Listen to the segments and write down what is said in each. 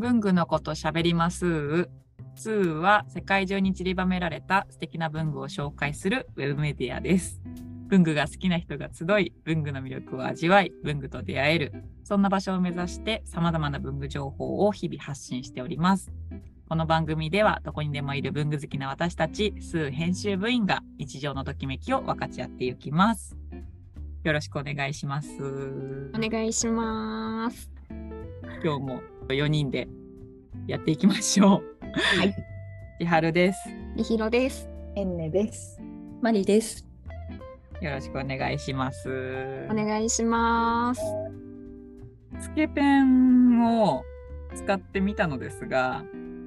文具のこと喋ります。2は世界中に散りばめられた素敵な文具を紹介するウェブメディアです。文具が好きな人が集い、文具の魅力を味わい、文具と出会える、そんな場所を目指して様々な文具情報を日々発信しております。この番組ではどこにでもいる文具好きな私たち、数編集部員が日常のときめきを分かち合っていきます。よろしくお願いします。お願いします。今日も4人でやっていきましょう。はい。千春です。みひろです。エンネです。マリです。よろしくお願いします。お願いします。つけペンを使ってみたのですが、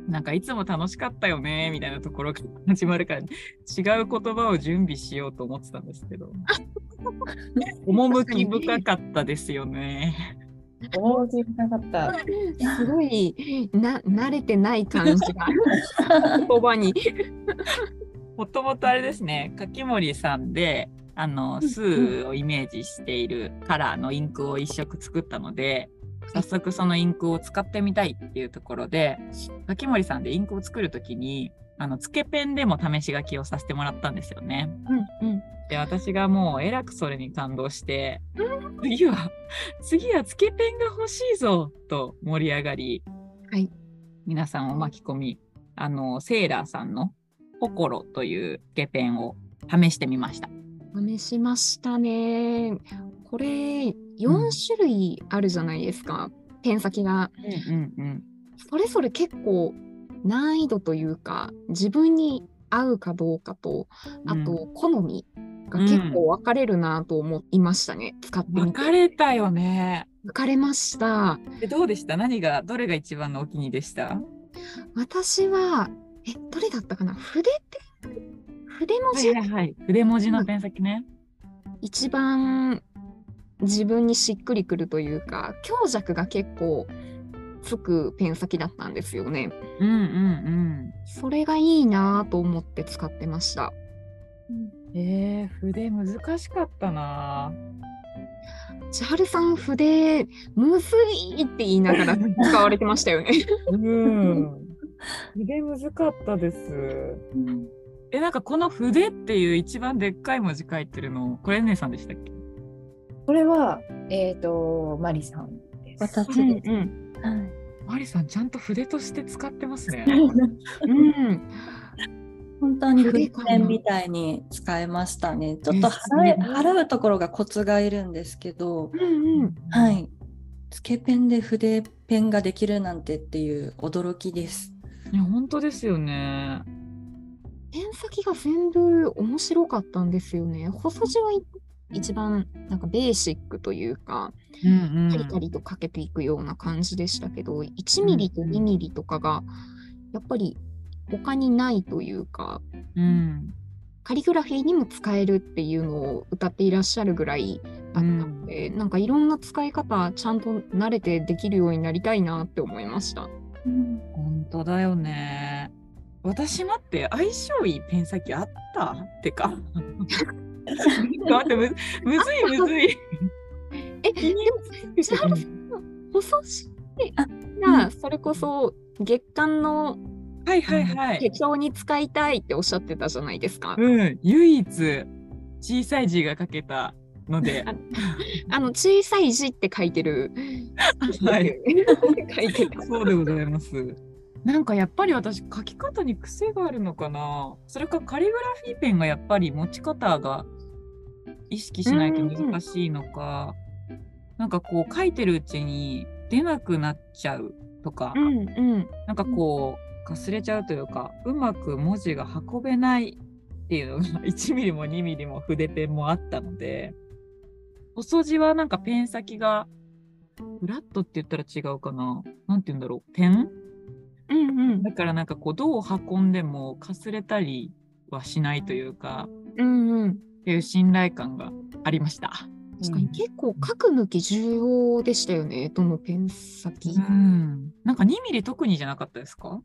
なんかいつも楽しかったよねみたいなところから始まるから違う言葉を準備しようと思ってたんですけど 趣深かったですよね。大きなかった。すごいな慣れてない感じが 言葉に。もともとあれですね柿森さんであの数をイメージしているカラーのインクを一色作ったので早速そのインクを使ってみたいっていうところで柿森さんでインクを作る時にあのつけペンでも試し書きをさせてもらったんですよね。うんうん。で私がもうえらくそれに感動して次は次はつけペンが欲しいぞと盛り上がり、はい皆さんを巻き込みあのセーラーさんの「ポコロ」というつけペンを試してみました。試しましたね。これ4種類あるじゃないですか。ペン先がうんうんうんそれぞれ結構難易度というか自分に合うかどうかとあと好みが結構分かれるなと思いましたね。使ってみて。分かれたよね。分かれました。えどうでした？何がどれが一番のお気に入りでした？私は、え、どれだったかな？筆ペン？筆文字、はいはいはい。筆文字のペン先ね。一番自分にしっくりくるというか、強弱が結構つくペン先だったんですよね。うんうんそれがいいなと思って使ってました。うん。えー、筆難しかったな。千春さん、筆、むずいって言いながら使われてましたよね。うん。筆難かったです。え、なんかこの筆っていう一番でっかい文字書いてるの、これ姉さんでしたっけ？これは、えっ、と、マリさんです。う私んうん。マリさん、ちゃんと筆として使ってますね。うん。本当に筆ペンみたいに使えましたね。ちょっとえ払払うところがコツがいるんですけど、うんうん。は。い。つけペンで筆ペンができるなんてっていう驚きです。いや、本当ですよね。ペン先が全部面白かったんですよね。細字はい一番なんかベーシックというか、うんカリカリとかけていくような感じでしたけど、1ミリと2ミリとかがやっぱり他にないというか、うん。カリグラフィーにも使えるっていうのを歌っていらっしゃるぐらいだったので、なんかいろんな使い方ちゃんと慣れてできるようになりたいなって思いました。本当だよね。私待って相性いいペン先あった？ってか。待ってむむずいむずい。え、でも、千春さんの細字がそれこそ月間のはいはいはい。手帳に使いたいっておっしゃってたじゃないですか。うん、唯一小さい字が書けたので、あの小さい字って書いてる。はい、書いてた。そうでございます。なんかやっぱり私書き方に癖があるのかな。それかカリグラフィーペンがやっぱり持ち方が意識しないと難しいのか、なんかこう書いてるうちに出なくなっちゃうとか、うんうん。なんかこうかすれちゃうというかうまく文字が運べないっていうのが 1ミリも2ミリも筆ペンもあったので。細字はなんかペン先がフラットって言ったら違うかな。なんて言うんだろう。ペン？うんうんだからなんかこうどう運んでもかすれたりはしないというかうんうん。っていう信頼感がありました。確かに結構書く向き重要でしたよね、どのペン先。うん、なんか2ミリ特にじゃなかったですか、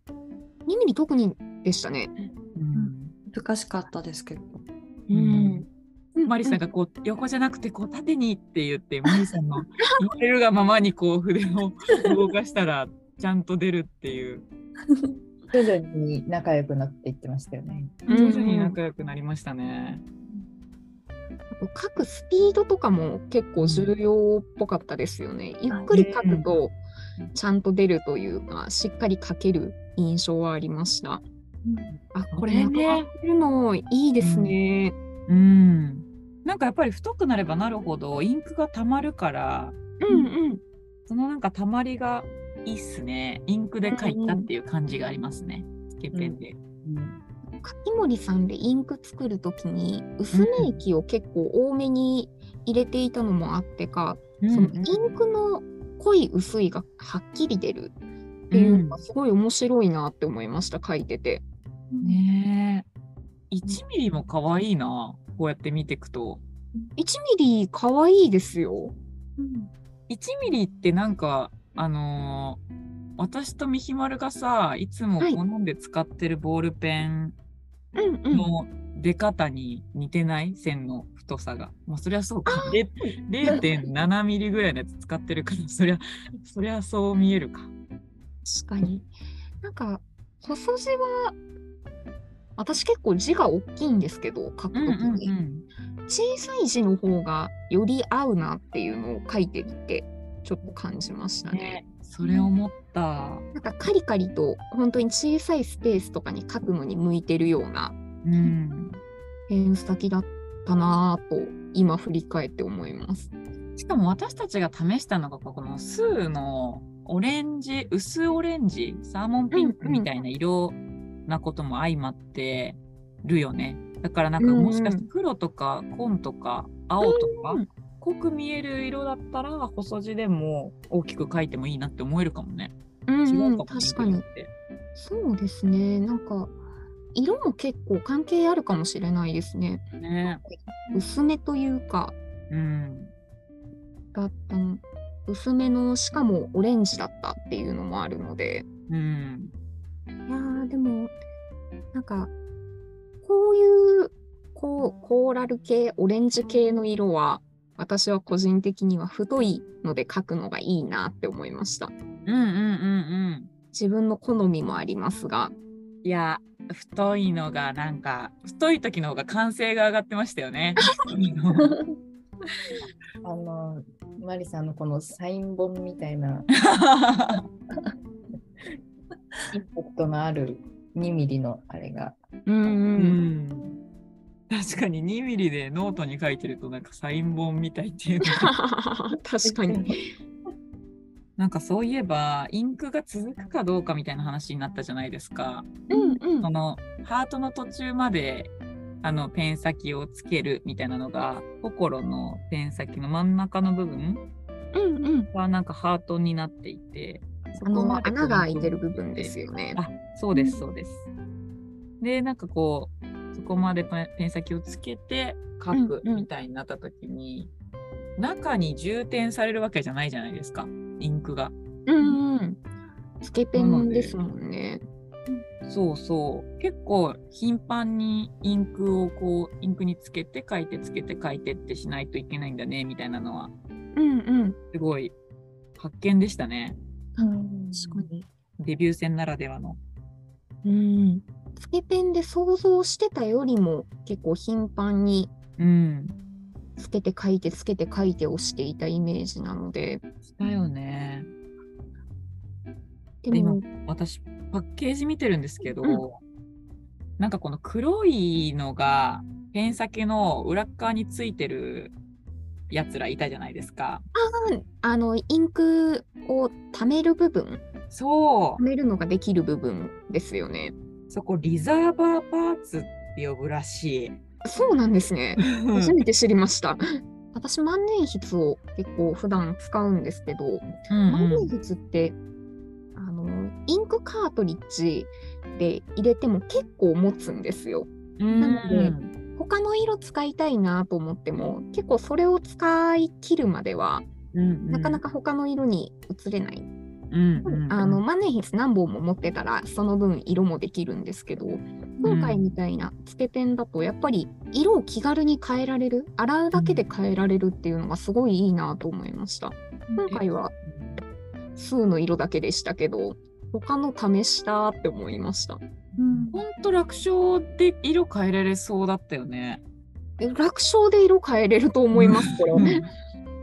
2ミリ特にでしたね。うん難しかったですけど。うんマリさんがこう横じゃなくてこう縦にって言ってマリさんの言われるがままにこう筆を動かしたらちゃんと出るっていう徐々に仲良くなっていってましたよね。うん徐々に仲良くなりましたね。書くスピードとかも結構重要っぽかったですよね。ゆっくり書くとちゃんと出るというか、しっかり書ける印象はありました。あ、これこれねね、るのいいですね。うん。なんかやっぱり太くなればなるほどインクが溜まるからうんうん。そのなんか溜まりがいいっすね。インクで書いたっていう感じがありますね。つけペンで。うん柿森さん。でインク作るときに薄め液を結構多めに入れていたのもあってか、うん。そのインクの濃い薄いがはっきり出るっていうのがすごい面白いなって思いました、書いてて。ねえ。1ミリも可愛いな。こうやって見ていくと。1ミリかわいいですよ。1ミリってなん。か、あのー私とみひまるがさ、いつもはい好んで使ってるボールペン。の出方に似てない？線の太さが。まあ、そりゃそうか。で0.7ミリぐらいのやつ使ってるから、そりゃ、そりゃそう見えるか。確かに。なんか、細字は、私結構字が大きいんですけど、書くときに、小さい字の方がより合うなっていうのを書いてみて、ちょっと感じましたね。ね、それ思った。なんかカリカリと本当に小さいスペースとかに書くのに向いてるようなうん。ペン先だったなぁと今振り返って思います。しかも私たちが試したのがこのスーのオレンジ薄オレンジサーモンピンクみたいな色なことも相まってるよね。だからなんかもしかして黒とか紺とか青とかうん濃く見える色だったら細字でも大きく描いてもいいなって思えるかもね。うんうん、違うかも確かに。そうですね。なんか色も結構関係あるかもしれないですね。ね。薄めというかうん。だったの薄めのしかもオレンジだったっていうのもあるのでうん。いやーでもなんかこういうこうコーラル系オレンジ系の色は私は個人的には太いので描くのがいいなって思いましたうんうんうんうん。自分の好みもありますがいや、太いのがなんか、太い時の方が歓声が上がってましたよね。あの、マリさんのこのサイン本みたいな インパクトのある2ミリのあれが。うんううんん確かに2ミリでノートに書いてるとなんかサイン本みたいっていう 確かに。なんかそういえばインクが続くかどうかみたいな話になったじゃないですか。うんうん。そのハートの途中まであのペン先をつけるみたいなのが心のペン先の真ん中の部分うんうん。はなんかハートになっていてそあのこまでこう穴が開いてる部分ですよね。あそうですそうです。でなんかこうそこまでペンペン先をつけて書くうん。うんみたいになった時に、中に充填されるわけじゃないじゃないですか。インクが。うんうん。つけペンですもんね。そうそう。結構頻繁にインクをこうインクにつけて書いてつけて書いてってしないといけないんだねみたいなのは。うんうん。すごい発見でしたね。確かに。デビュー戦ならではの。うんつけペンで想像してたよりも結構頻繁にうん。つけて書いてつけて書いてをしていたイメージなのでしたよね。でも私パッケージ見てるんですけど、うんなんかこの黒いのがペン先の裏っ側についてるやつらいたじゃないですか。あのインクを貯める部分そ貯めるのができる部分ですよねうそこリザーバーパーツって呼ぶらしい。そうなんですね。初めて知りました。私万年筆を結構普段使うんですけどうん万うん。年筆ってあのインクカートリッジで入れても結構持つんですよ。うんなので他の色使いたいなと思っても結構それを使い切るまではなかなか他の色に移れない、うんうんあの万年筆何本も持ってたらその分色もできるんですけど今回みたいなつけペンだとやっぱり色を気軽に変えられる？洗うだけで変えられるっていうのがすごいいいなと思いました今回は数の色だけでしたけど、他の試したって思いました。うんほんと楽勝で色変えられそうだったよね。え楽勝で色変えれると思います、これ。うんうん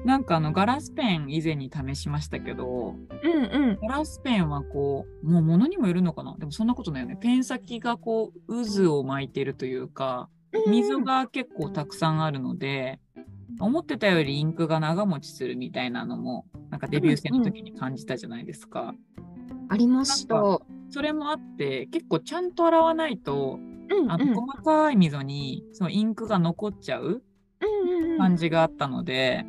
なんかあのガラスペン以前に試しましたけどうん。ガラスペンはこうもう物にもよるのかな？でもそんなことないよねペン先がこう渦を巻いてるというか溝が結構たくさんあるので思ってたよりインクが長持ちするみたいなのもなんかデビュー戦の時に感じたじゃないですか。ありました。それもあって結構ちゃんと洗わないとうんあの細かい溝にそのインクが残っちゃううん感じがあったので、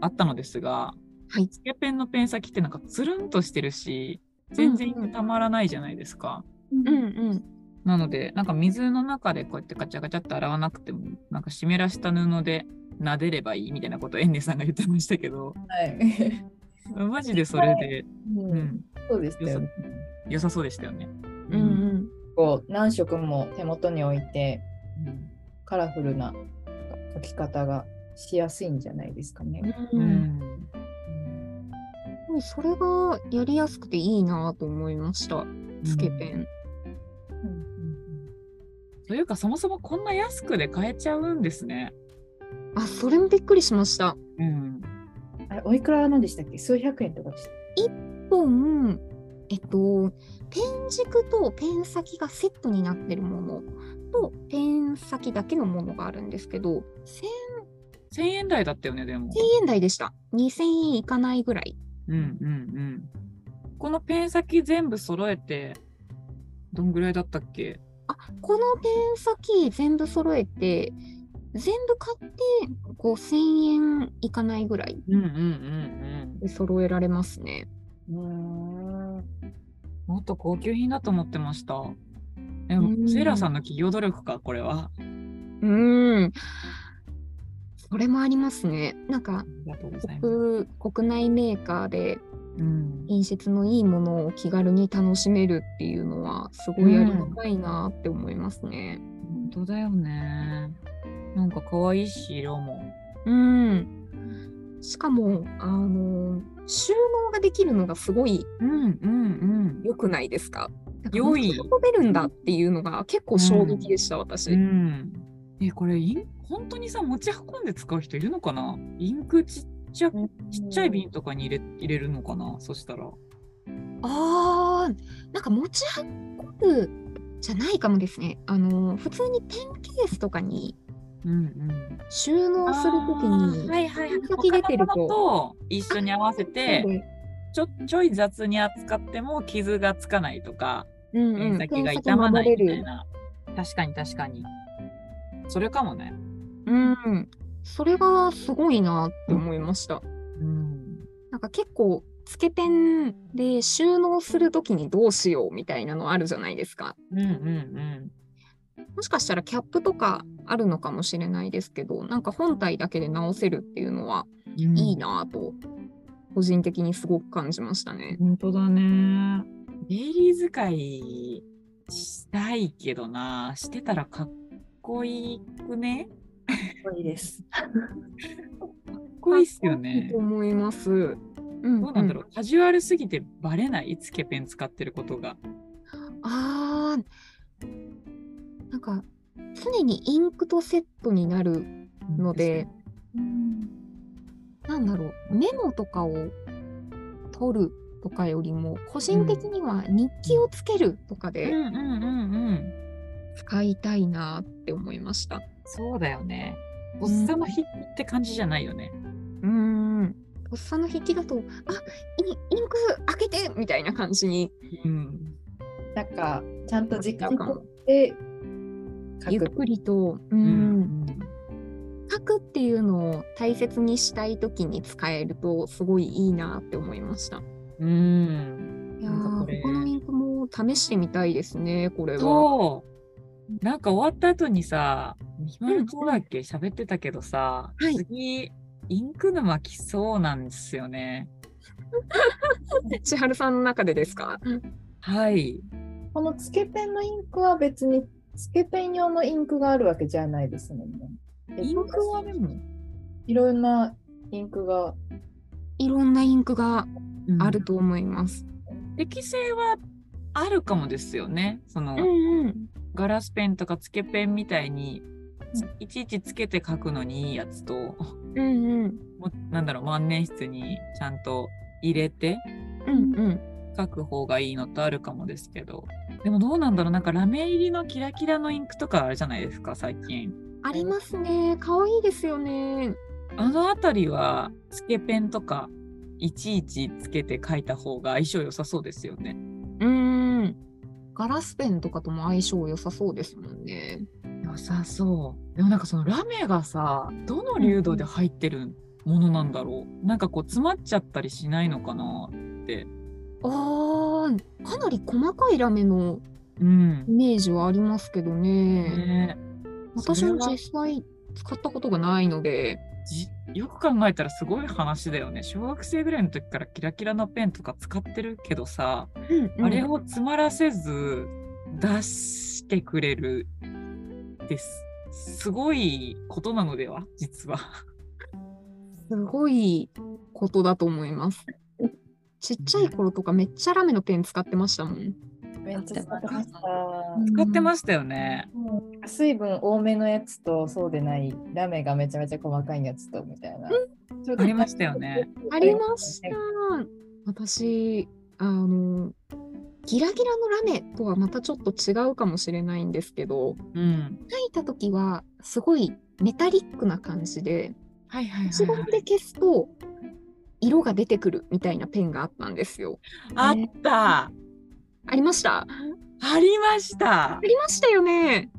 あったのですが、はいつけペンのペン先ってなんかつるんとしてるし全然たまらないじゃないですか。うんうん。なのでなんか水の中でこうやってガチャガチャって洗わなくてもなんか湿らした布で撫でればいいみたいなことをエンネさんが言ってましたけどはい。マジでそれで、ううんん、そうでしね。良さそうでしたよね。うんうん。こう何色も手元に置いてうんカラフルな書き方がしやすいんじゃないですかね。う。うん。ん。それがやりやすくていいなと思いました。つけペン。というかそもそもこん。な安くで買えちゃうん。ですね。あ、それもびっくりしました。うん。あれおいくらなん。でしたっけ数百円とかでした1本、えっと、ペン軸とペン先がセットになってるものと、ペン先だけのものがあるん。ですけど、1000 1000円台だったよね、でも。円台でした。2000円いかないぐらい。うんうんうん。このペン先全部揃えて、どんぐらいだったっけ？あ、このペン先全部揃えて、全部買って5000円いかないぐらいうんうんうんで揃えられますね。もっと高級品だと思ってました。えうんセイラさんの企業努力か、これは。うーん。それもありますね。なんか。国国内メーカーでうん、品質のいいものを気軽に楽しめるっていうのはすごいありがたいなって思いますね。本当だよね。なんか可愛いし、色も。うん。しかも、あの、収納ができるのがすごいうんうんうん。良くないですか？良い運べるんだっていうのが結構衝撃でした、私。うん。え、これイン、本当にさ、持ち運んで使う人いるのかな？インクちっちゃ、ちっちゃい瓶とかに入れ入れるのかな？そしたら。あー、なんか持ち運ぶじゃないかもですね。あの、普通にペンケースとかにうんうん。収納するときに、はいはいはい。先出てるのと一緒に合わせて、ちょちょい雑に扱っても傷がつかないとか、うんうん、ペン先が傷まないみた。いな。確かに確かに。それかもね。うん。それがすごいなって思いました。うん。なんか結構、つけペンで収納するときにどうしようみたいなのあるじゃないですか。うんうんもしかしたらキャップとかあるのかもしれないですけど、なんか本体だけで直せるっていうのはうん。いいなぁと、個人的にすごく感じましたね。本当だね。デイリー使いしたいけどな。してたらかっこいいくね？いいです。かっこいいっすよいいねと。思います。うん、どうなんだろう、カジュアルすぎてバレない？つけペン使ってることが。あー、なんか常にインクとセットになるので、なんだろう、メモとかを取るとかよりも、個人的には日記をつけるとかうんでうんうんうん。使いたいなって思いました。そうだよね。おっさんの筆記って感じじゃないよね。うーん。おっさんの筆記だと、あインインク開けてみたいな感じにうん。なんかちゃんと時間なんかとって書く。ゆっくりと、う、うんん。書くっていうのを大切にしたい時に使えるとすごいいいなって思いました。うん。いやこれー他のインクも試してみたいですね、これは。そう。なんか終わった後にさ、ひまるとだっけ？喋ってたけどさ、はい次、インク沼来そうなんですよね。千春さんの中でですか？はい。このつけペンのインクは別につけペン用のインクがあるわけじゃないですもんね。えインクはでも、いろんなインクが。いろんなインクがうんあると思います。適性はあるかもですよね。その、うんうん。ガラスペンとかつけペンみたいにいちいちつけて書くのにいいやつとうんうん。もなんだろう万年筆にちゃんと入れてうんうん。書く方がいいのとあるかもですけどでもどうなんだろうなんかラメ入りのキラキラのインクとかあるじゃないですか最近ありますね。可愛いですよね。あのあたりはつけペンとかいちいちつけて書いた方が相性良さそうですよねうん。ガラスペンとかとも相性良さそうですもんね。良さそうでもなんかそのラメがさどの流度で入ってるものなんだろう？なんかこう詰まっちゃったりしないのかなってああ、かなり細かいラメのうんイメージはありますけどね。ね私も実際使ったことがないので。じよく考えたらすごい話だよね。小学生ぐらいの時からキラキラのペンとか使ってるけどさ、うんうん。あれを詰まらせず出してくれるです。すごいことなのでは？実は。すごいことだと思います。ちっちゃい頃とかめっちゃラメのペン使ってましたもん。めっちゃ使ってました。使ってましたよね、水分多めのやつとそうでないラメがめちゃめちゃ細かいやつとみたいな。ちょっとありましたよね。ありました。私、あの、ギラギラのラメとはまたちょっと違うかもしれないんですけど、うん書いた時はすごいメタリックな感じで、はいはいはい、一番で消すと色が出てくるみたいなペンがあったんですよ。あったありました？ありましたありましたよね。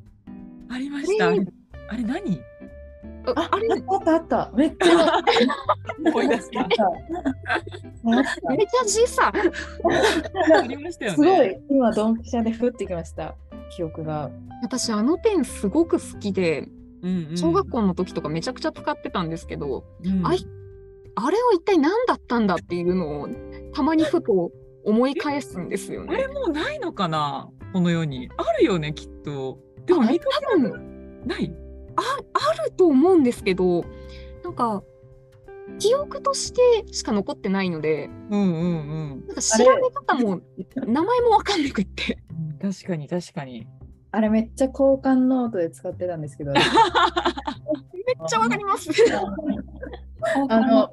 ありました。あねれあれ何？ああれ。あったあった。めっちゃ。思い出した。めっちゃ時差。ありましたよね。すごい。今ドンピシャで降ってきました。記憶が。私あのペンすごく好きでうんうん。小学校の時とかめちゃくちゃ使ってたんですけど、うん。あいあれは一体何だったんだっていうのをたまにふと思い返すんですよあれね。もうないのかな？この世に。あるよねきっとでもあ見か多分ない？ああると思うんですけどなんか記憶としてしか残ってないのでうんうんうん。なんか調べ方も 名前もわかんなくって。うん確かに確かに。あれめっちゃ交換ノートで使ってたんですけど。めっちゃわかります。あの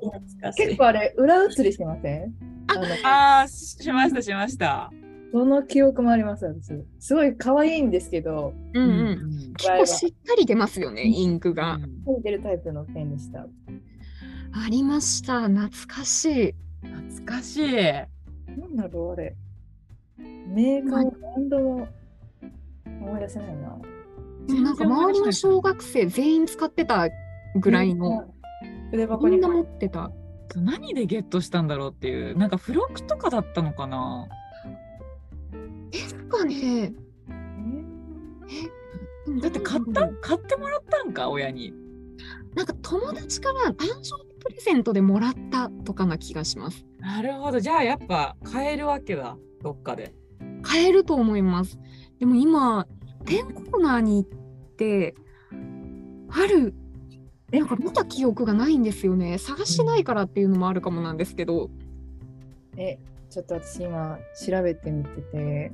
結構あれ裏写りしてません？あのあーしましたしましたその記憶もあります私。すごい可愛いんですけど、うんうん。うん結構しっかり出ますよね、インクが。うん書いてるタイプのペンでした。ありました。懐かしい。懐かしいなんだろうあれ。メーカーもブランドも思い出せないな。なんか周りの小学生全員使ってたぐらいの、筆箱にみんな持ってた。何でゲットしたんだろうっていうなんか付録とかだったのかなかね。だって買った買ってもらったんか親になんか友達から誕生日プレゼントでもらったとかな気がします。なるほどじゃあやっぱ買えるわけだどっかで買えると思います。でも今、ペンコーナーに行って、ある、なんか見た記憶がないんですよね。探してないからっていうのもあるかもなんですけど、え、ちょっと私今調べてみてて、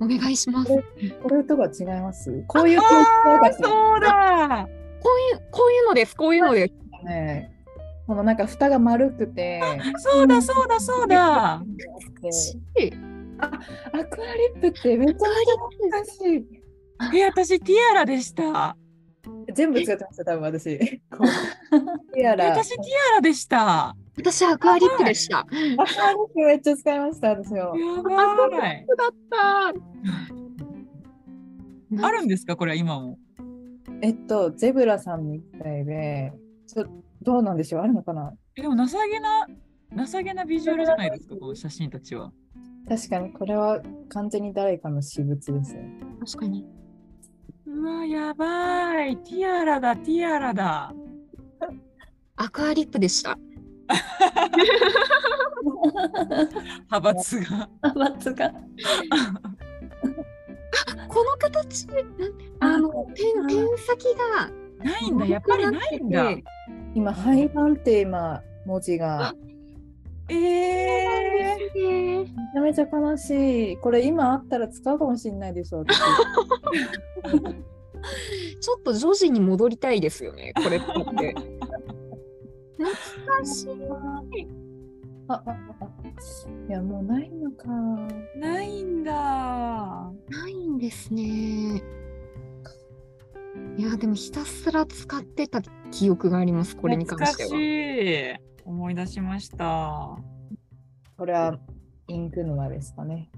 お願いします。ここれとは違います？こういうそうだういう、こういうのです、こういうのです。ね。このなんか蓋が丸くて、そうだそうだそうだでしアクアリップってめちゃめちゃ懐かしい。え私ティアラでした全部使ってました、多分私。ティアラ。私ティアラでした私、アクアリップでした。アリップめっちゃ使いました、私も。やばいだった。あるんですかこれは今もえっと、ゼブラさんみたいで、ちょどうなんでしょうあるのかな？えでも情けな情けなビジュアルじゃないですかこの写真たちは確かにこれは完全に誰かの私物ですね。確かに。うわやばいティアラだティアラだアクアリップでした。派閥が派閥が。この形、あの、ペン、ペン先が、ないんだやっぱりないんだ今、廃盤って今、文字がえええめちゃめちゃ悲しい。これ今あったら使うかもしれないです、私。ちょっと女児に戻りたいですよね、これって。懐かしい。あ、あ、あ、いや、もうないのか。ないんだ。ないんですね。いや、でもひたすら使ってた記憶があります、これに関して懐かし。はい思い出しました。これはインク沼ですかね。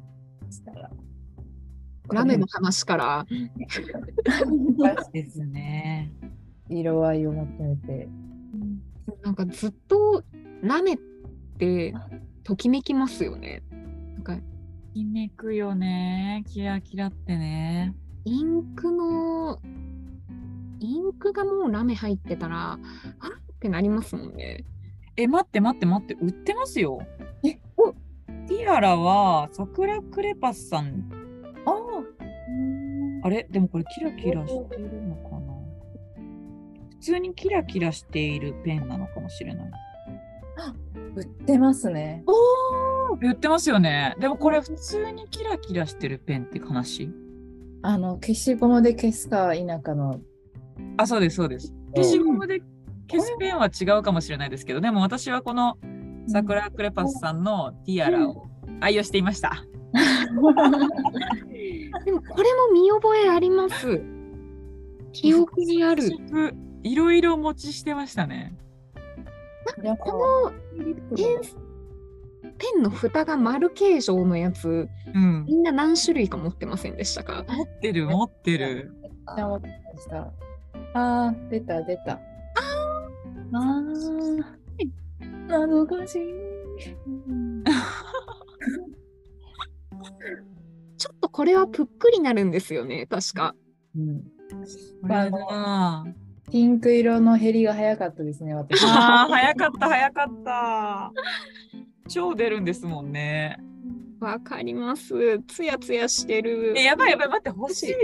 したら。ラメの話から、ですね。色合いを求めて。なんかずっとラメってときめきますよね。なんかきめくよね。キラキラってね。インクの、インクがもうラメ入ってたら、あってなりますもんね。え、待って待って待って、売ってますよ。え、おティアラは、桜クレパスさん。ああれ？でもこれキラキラしてる通にキラキラしているペンなのかもしれない。売ってますね。売ってますよね。でもこれ普通にキラキラしてるペンって話？あの、消しゴムで消すか否かの。あ、そうです、そうです。消しゴムで消すペンは違うかもしれないですけど、でも私はこの桜クレパスさんのティアラを愛用していました。でもこれも見覚えあります。記憶にある。いろいろ持ちしてましたね。なんかこのペンペンの蓋が丸形状のやつ、うん。みんな何種類か持ってませんでしたか？持ってる、持ってる。あー、出た、出た。あー、あー、懐かしい。ちょっとこれはぷっくりなるんですよね、確か。うん、これだなピンク色の減りが早かったですね、私。あー早かった、早かった。超出るんですもんね。わかります。つやつやしてる。え、やばいやばい、待って、欲しい。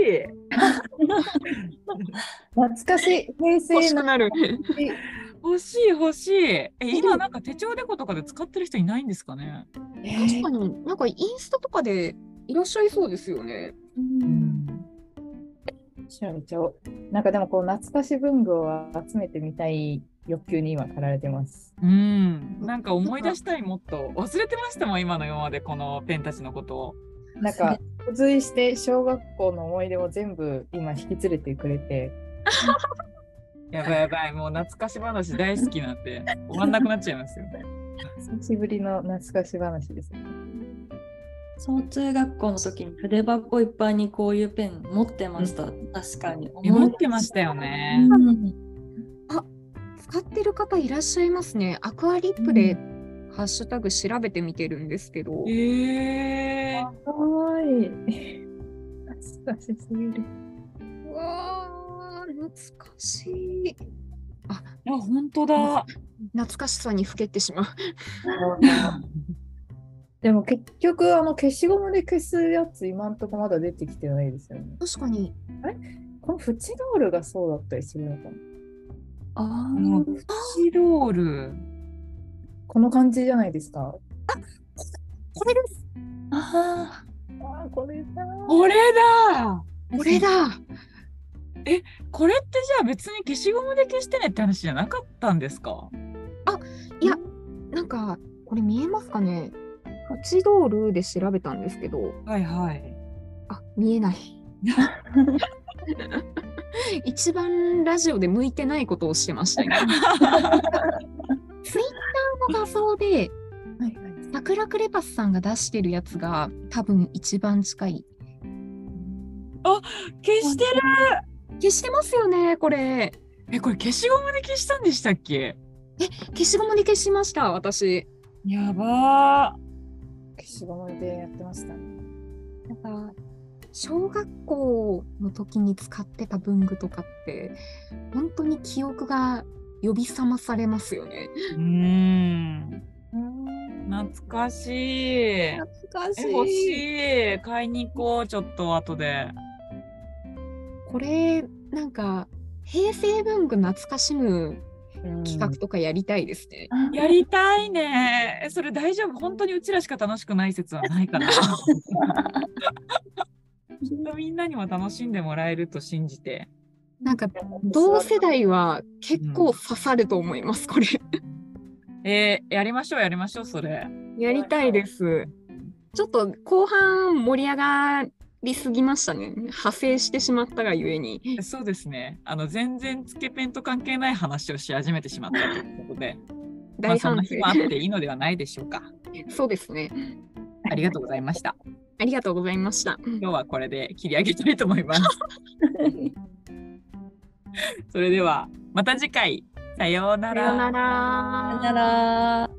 懐かしい。平欲成のしくなる。欲しい、欲しい。え、今なんか手帳デコとかで使ってる人いないんですかね？え確かに、なんかインスタとかでいらっしゃいそうですよね。うん。調べちゃおう。なんかでもこう懐かし文具を集めてみたい欲求に今駆られてます。うん。なんか思い出したい、もっと。忘れてましたもん、今の今までこのペンたちのことを。なんか付随して小学校の思い出を全部今引き連れてくれて、やばいやばい、もう懐かし話大好きなんで、終わんなくなっちゃいますよ。久しぶりの懐かし話です。小中学校の時に筆箱いっぱいにこういうペン持ってました。確かに。え持ってましたよね。うん使ってる方いらっしゃいますね。アクアリップでハッシュタグ調べてみてるんですけど。えー、かわいい。懐かしすぎる。うわー懐かしい。あ、あ、本当だ。懐かしさにふけってしまう。でも結局あの消しゴムで消すやつ今んとこまだ出てきてないですよね。確かに。このフチドールがそうだったりするのかな？あもうープチロール。この感じじゃないですか？これです。あああ、これだ。これだこれだ。これってじゃあ別に消しゴムで消してねって話じゃなかったんですか？いやなんか、これ見えますかね？フチドールで調べたんですけど、はいはい。あ、見えない。一番ラジオで向いてないことをしてました、今。ツイッターの画像で、はいはい。桜クレパスさんが出してるやつが多分一番近い。消してる消してますよね、これ。え、これ消しゴムで消したんでしたっけ？消しゴムで消しました、私。やば消しゴムでやってましたね。なんか、小学校の時に使ってた文具とかって、本当に記憶が呼び覚まされますよね。ー。うーん。懐かしい。え、懐かし欲しい。買いに行こう、ちょっと後で。これ、なんか、平成文具懐かしむ企画とかやりたいですね。やりたいね。それ大丈夫？本当にうちらしか楽しくない説はないかな。きっとみんなにも楽しんでもらえると信じて。なんか同世代は結構刺さると思います、これ。えーやりましょうやりましょうそれ。やりたいです。ちょっと後半盛り上がりすぎましたね。派生してしまったがゆえに。そうですね。あの全然つけペンと関係ない話をし始めてしまったということで、まあ大反省そんな日。もあっていいのではないでしょうか。そうですね。ありがとうございました。ありがとうございました。今日はこれで切り上げたいと思います。それではまた次回。さようなら。さようなら。さよなら。あ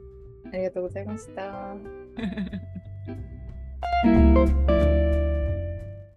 りがとうございました。